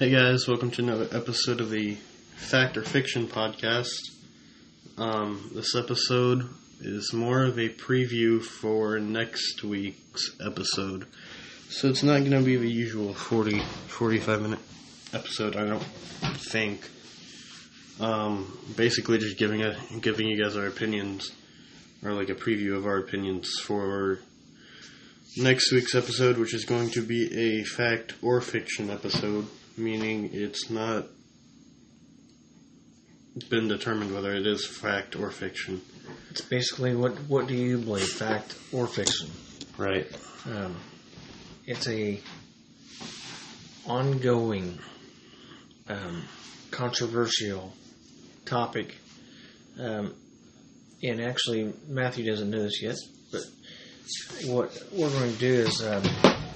Hey guys, welcome to another episode of the Fact or Fiction podcast. Um, this episode is more of a preview for next week's episode. So it's not going to be the usual 40, 45 minute episode, I don't think. Um, basically just giving a, giving you guys our opinions, or like a preview of our opinions for next week's episode, which is going to be a fact or fiction episode, meaning it's not been determined whether it is fact or fiction. It's basically what what do you believe, fact or fiction? Right. Um, it's a ongoing, um, controversial topic. Um, and actually, Matthew doesn't know this yet, but what we're going to do is um,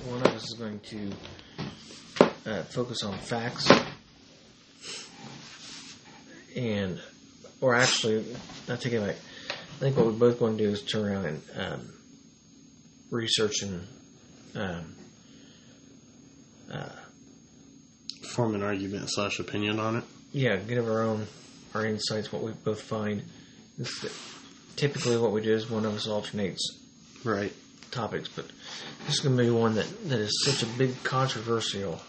one of us is going to uh, focus on facts, and or actually, I take it back. I think what we're both going to do is turn around and um, research and um, uh, Form an argument slash opinion on it. yeah, give our own our insights, what we both find. This is typically, what we do is one of us alternates Right. topics, but this is going to be one that, that is such a big controversial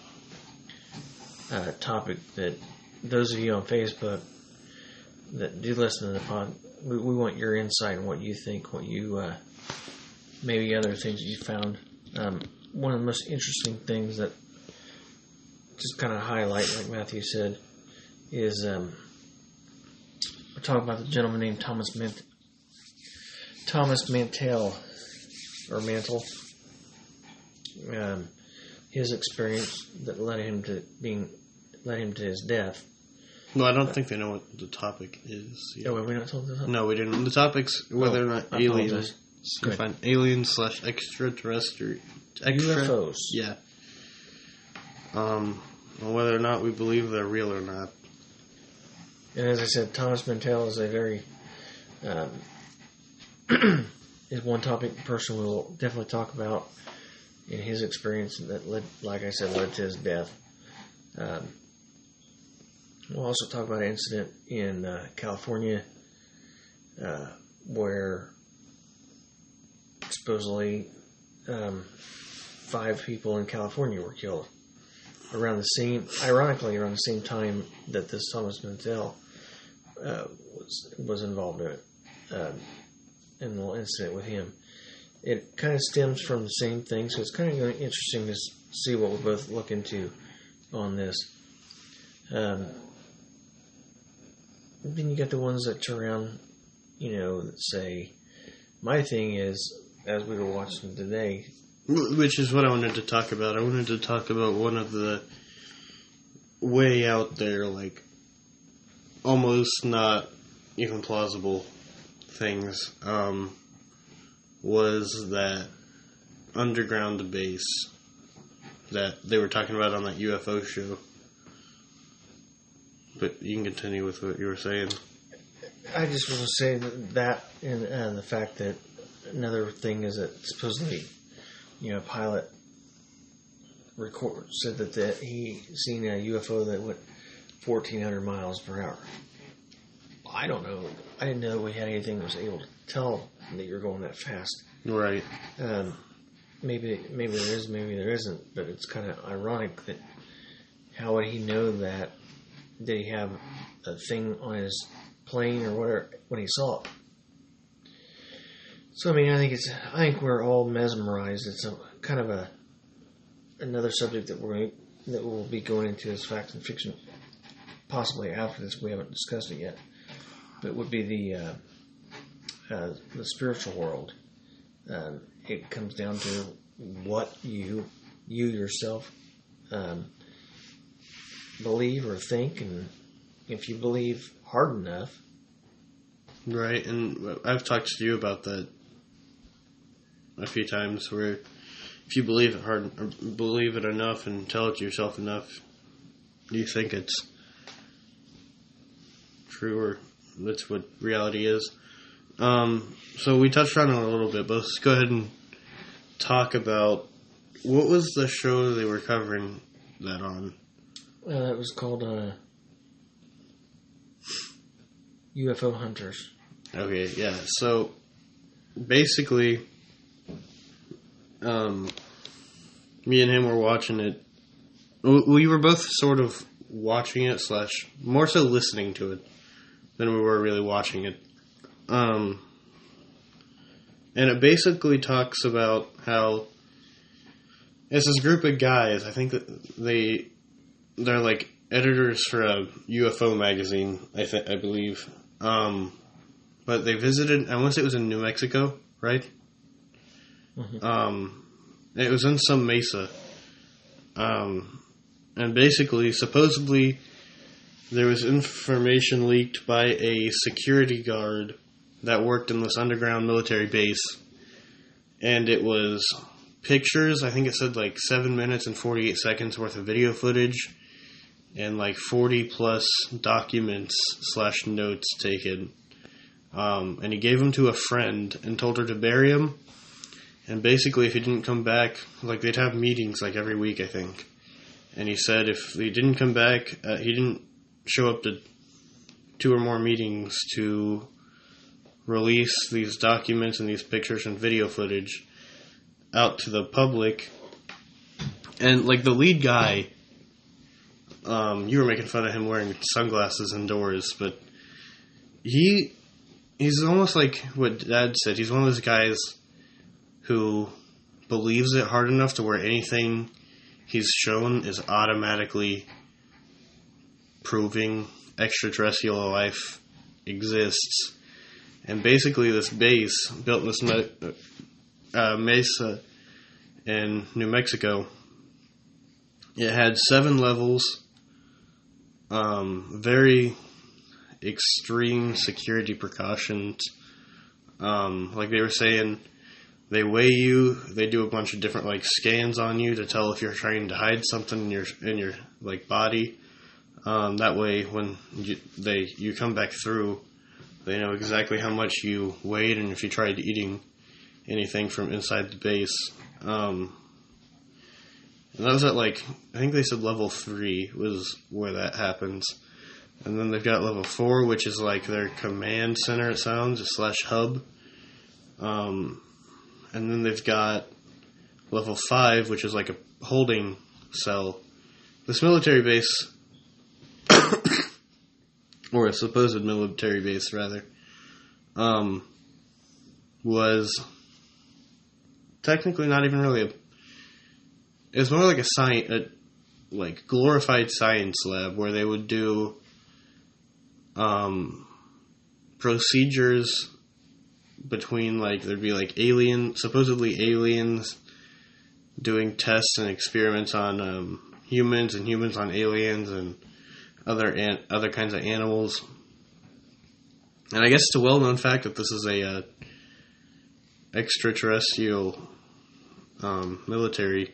uh, topic that those of you on Facebook that do listen to the pod, we, we want your insight on what you think, what you uh, maybe other things you found. Um, one of the most interesting things that just kind of highlight, like Matthew said, is um, we're talking about the gentleman named Thomas Mint- Thomas Mantell or Mantle. Um, his experience that led him to being led him to his death. Well, I don't think they know what the topic is. yet. Oh, were we not told this? No, we didn't. The topic's whether or not I aliens. apologize. Find aliens slash extraterrestrial. Extra, UFOs. Yeah. Um, whether or not we believe they're real or not. And as I said, Thomas Mantell is a very um, is one topic person we'll definitely talk about in his experience that led, like I said, led to his death. Um, we'll also talk about an incident in uh, California uh, where supposedly um, five people in California were killed around the same, ironically, around the same time that this Thomas Mantell uh, was was involved in it, um, in the incident with him. It kind of stems from the same thing, so it's kind of interesting to see what we both look into on this. Um, then you got the ones that turn around, you know, that say, "My thing is," as we were watching today, Which is what I wanted to talk about. I wanted to talk about one of the way out there, like almost not even plausible things. Um, was that underground base that they were talking about on that UFO show? But you can continue with what you were saying. I just want to say that, that and uh, the fact that another thing is that supposedly, you know, pilot record said that the, he seen a UFO that went 1,400 miles per hour. I don't know. I didn't know we had anything that was able to tell that you're going that fast. Right. Um, maybe maybe there is, maybe there isn't, but it's kind of ironic that how would he know that? Did he have a thing on his plane or whatever when he saw it? So I mean, I think it's I think we're all mesmerized. It's a kind of a another subject that we're going that we'll be going into as fact and fiction, possibly after this. We haven't discussed it yet, but it would be the uh, uh, the spiritual world. Um, it comes down to what you you yourself um, believe or think, and if you believe hard enough, Right, and I've talked to you about that a few times. Where if you believe it hard, believe it enough, and tell it to yourself enough, do you think it's true, or that's what reality is. Um, so we touched on it a little bit, but let's go ahead and talk about what was the show they were covering that on. Uh, that was called uh, UFO Hunters. Okay, yeah. So basically, um, me and him were watching it. We were both sort of watching it slash more so listening to it than we were really watching it. Um, and it basically talks about how it's this group of guys. I think that they they're like editors for a UFO magazine. I think I believe. Um, but they visited. I want to say it was in New Mexico, right? Mhm. Um, it was in some mesa. Um, and basically, supposedly, there was information leaked by a security guard that worked in this underground military base, and it was pictures. I think it said like seven minutes and forty-eight seconds worth of video footage, and like forty plus documents slash notes taken. Um, and he gave them to a friend and told her to bury him. And basically, if he didn't come back, like they'd have meetings like every week, I think. And he said if he didn't come back, uh, he didn't show up to two or more meetings to release these documents and these pictures and video footage out to the public. And like the lead guy, um, you were making fun of him wearing sunglasses indoors, but he he's almost like what Dad said. He's one of those guys who believes it hard enough to where anything he's shown is automatically proving extraterrestrial life exists. And basically, this base built in this me- uh, mesa in New Mexico, it had seven levels, um, very extreme security precautions. Um, like they were saying, they weigh you. They do a bunch of different like scans on you to tell if you're trying to hide something in your in your like body. Um, that way, when you, they you come back through, they know exactly how much you weighed and if you tried eating anything from inside the base. Um, and that was at like I think they said level three was where that happens. And then they've got level four, which is like their command center. It sounds slash hub. Um, and then they've got level five, which is like a holding cell. This military base, or a supposed military base, rather, um, was technically not even really a. It was more like a science, a, like glorified science lab where they would do um, procedures between like there'd be like alien supposedly aliens doing tests and experiments on um, humans and humans on aliens and other an- other kinds of animals. And I guess it's a well known fact that this is a uh, extraterrestrial um, military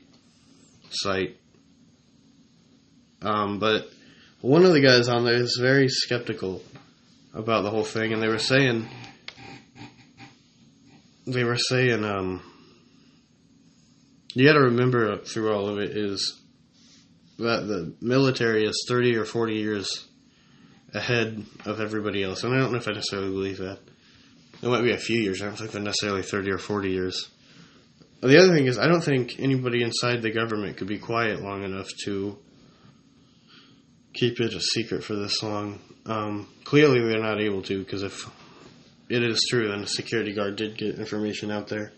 site. Um, but one of the guys on there is very skeptical about the whole thing, and they were saying they were saying um, you got to remember through all of it is that the military is thirty or forty years ahead of everybody else, and I don't know if I necessarily believe that. It might be a few years. I don't think they're necessarily thirty or forty years. The other thing is, I don't think anybody inside the government could be quiet long enough to keep it a secret for this long. Um, clearly, they're not able to because if it is true, then the security guard did get information out there.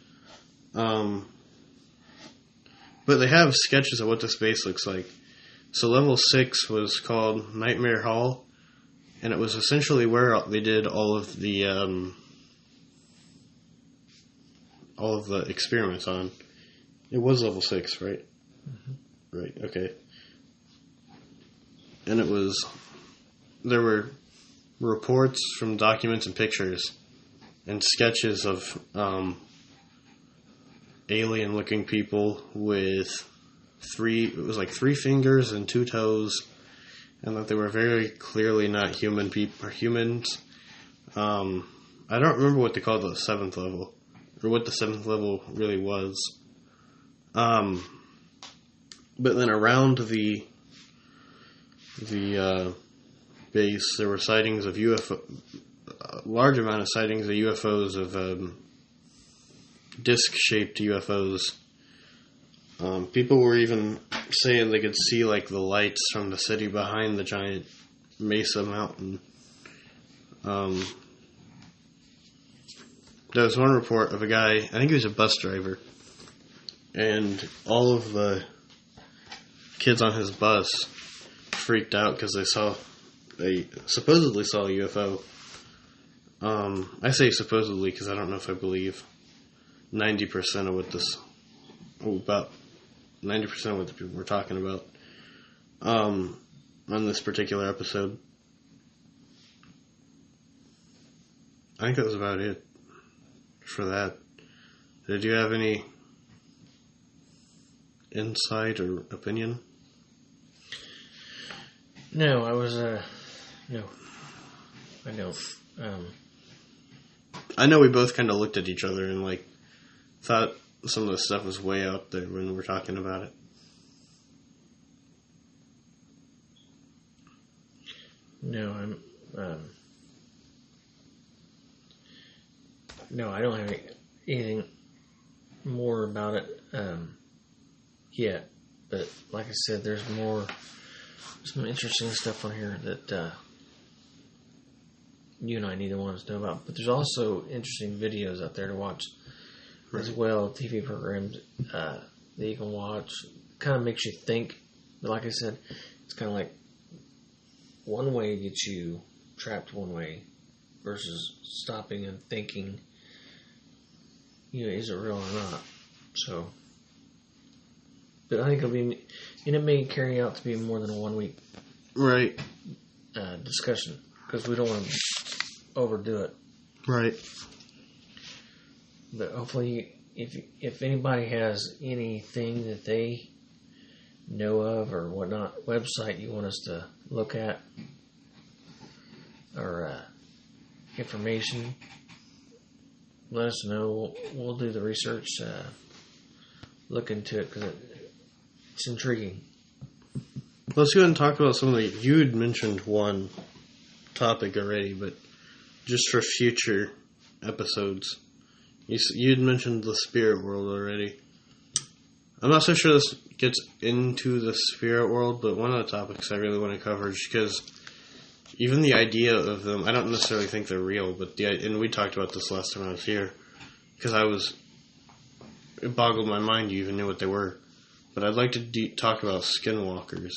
Um, but they have sketches of what the space looks like. So level six was called Nightmare Hall, and it was essentially where they did all of the um, all of the experiments on. It was level six, right? Right. Okay. And it was there were reports from documents and pictures and sketches of um, alien-looking people with three. It was like three fingers and two toes, and that they were very clearly not human people or humans. Um, I don't remember what they called the seventh level, or what the seventh level really was. Um, but then around the the uh, base, there were sightings of UFO, a large amount of sightings of UFOs of um, disc-shaped UFOs. Um, people were even saying they could see like the lights from the city behind the giant Mesa Mountain. Um, there was one report of a guy, I think he was a bus driver, and all of the kids on his bus freaked out because they saw, they supposedly saw a UFO. Um, I say supposedly because I don't know if I believe 90% of what this, oh, about 90% of what the people were talking about um, on this particular episode. I think that was about it for that. Did you have any insight or opinion? No, I was uh no. I don't. Um I know we both kind of looked at each other and like thought some of the stuff was way out there when we're talking about it. no, I'm um No, I don't have any, anything more about it um yet. But like I said, there's more some interesting stuff on here that uh you and I neither to want to know about. But there's also interesting videos out there to watch as well, TV programs uh, that you can watch. Kind of makes you think. But like I said, it's kind of like one way gets you trapped one way versus stopping and thinking, you know, is it real or not? So, but I think it'll be, and it may carry out to be more than a one week Right, uh, discussion because we don't want to overdo it. right. But hopefully, if if anybody has anything that they know of or whatnot, website you want us to look at or uh, information, let us know. We'll, we'll do the research, uh, look into it because it, it's intriguing. Let's go ahead and talk about some of the. You had mentioned one topic already, but just for future episodes, you s- you had mentioned the spirit world already. I'm not so sure this gets into the spirit world, but one of the topics I really want to cover is because even the idea of them, I don't necessarily think they're real, but the and we talked about this last time I was here because I was it boggled my mind you even knew what they were. But I'd like to de- talk about skinwalkers.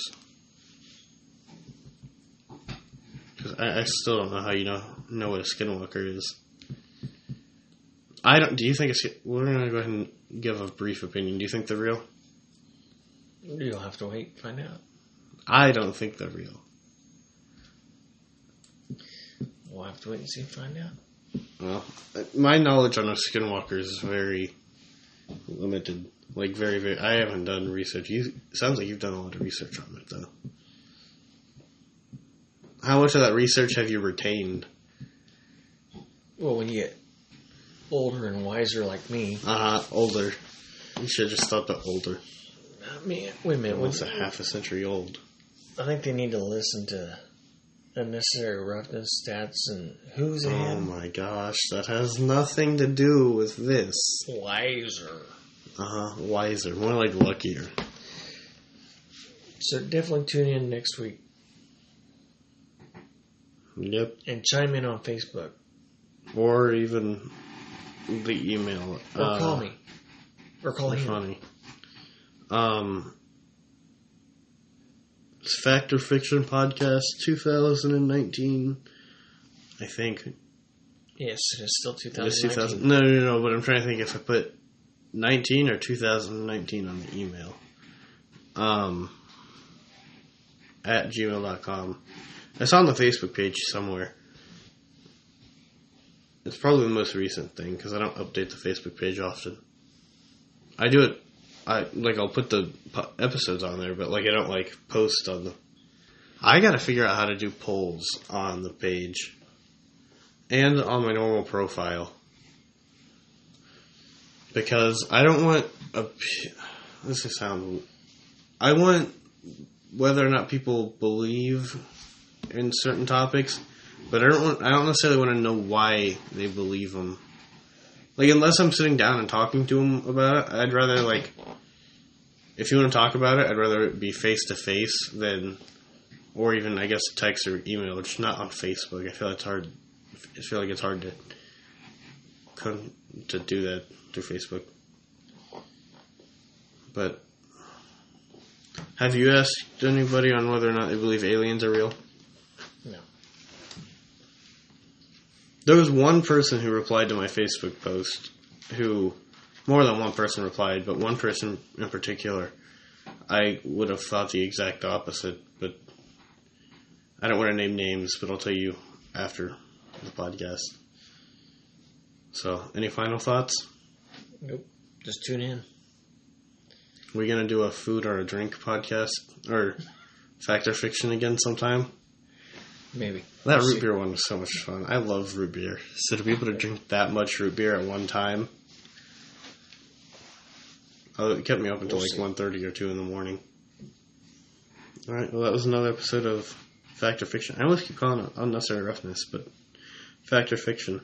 Because I, I still don't know how you know know what a skinwalker is. I don't. Do you think it's? We're gonna go ahead and give a brief opinion. Do you think they're real? You'll have to wait and find out. I don't think they're real. We'll have to wait and see and find out. Well, my knowledge on a skinwalker is very limited. Like very, very. I haven't done research. You sounds like you've done a lot of research on it, though. How much of that research have you retained? Well, when you get older and wiser like me, Uh huh. Older. You should have just thought the older. I mean, wait a minute. Almost a half a century old. I think they need to listen to unnecessary roughness stats and who's in. Oh my gosh, that has nothing to do with this. Wiser. Uh huh. Wiser, more like luckier. So definitely tune in next week Yep. and chime in on Facebook Or even the email. or Uh, call me or call him. funny. Um, it's Fact or Fiction Podcast 2019. I think. Yes, it is still It is 2019. 2000. No, no, no, but I'm trying to think if I put 19 or 2019 on the email. Um, at gmail.com. It's on the Facebook page somewhere. It's probably the most recent thing because I don't update the Facebook page often. I do it, I like I'll put the po- episodes on there, but like I don't like post on the. I got to figure out how to do polls on the page and on my normal profile because I don't want a. This is sound. I want whether or not people believe in certain topics, but I don't want, I don't necessarily want to know why they believe them. Like unless I'm sitting down and talking to them about it, I'd rather like if you want to talk about it, I'd rather it be face to face than or even I guess text or email, just not on Facebook. I feel it's hard. I feel like it's hard to come to do that through Facebook. But have you asked anybody on whether or not they believe aliens are real? No. There was one person who replied to my Facebook post who more than one person replied, but one person in particular I would have thought the exact opposite, but I don't want to name names, but I'll tell you after the podcast. So, any final thoughts? Nope. Just tune in. We're we gonna do a food or a drink podcast or fact or fiction again sometime? Maybe. That We'll root see. beer one was so much fun. I love root beer. So to be able to drink that much root beer at one time, oh, it kept me up until We'll like one thirty or two in the morning. All right. Well, that was another episode of Fact or Fiction. I always keep calling it unnecessary roughness, but Fact or Fiction.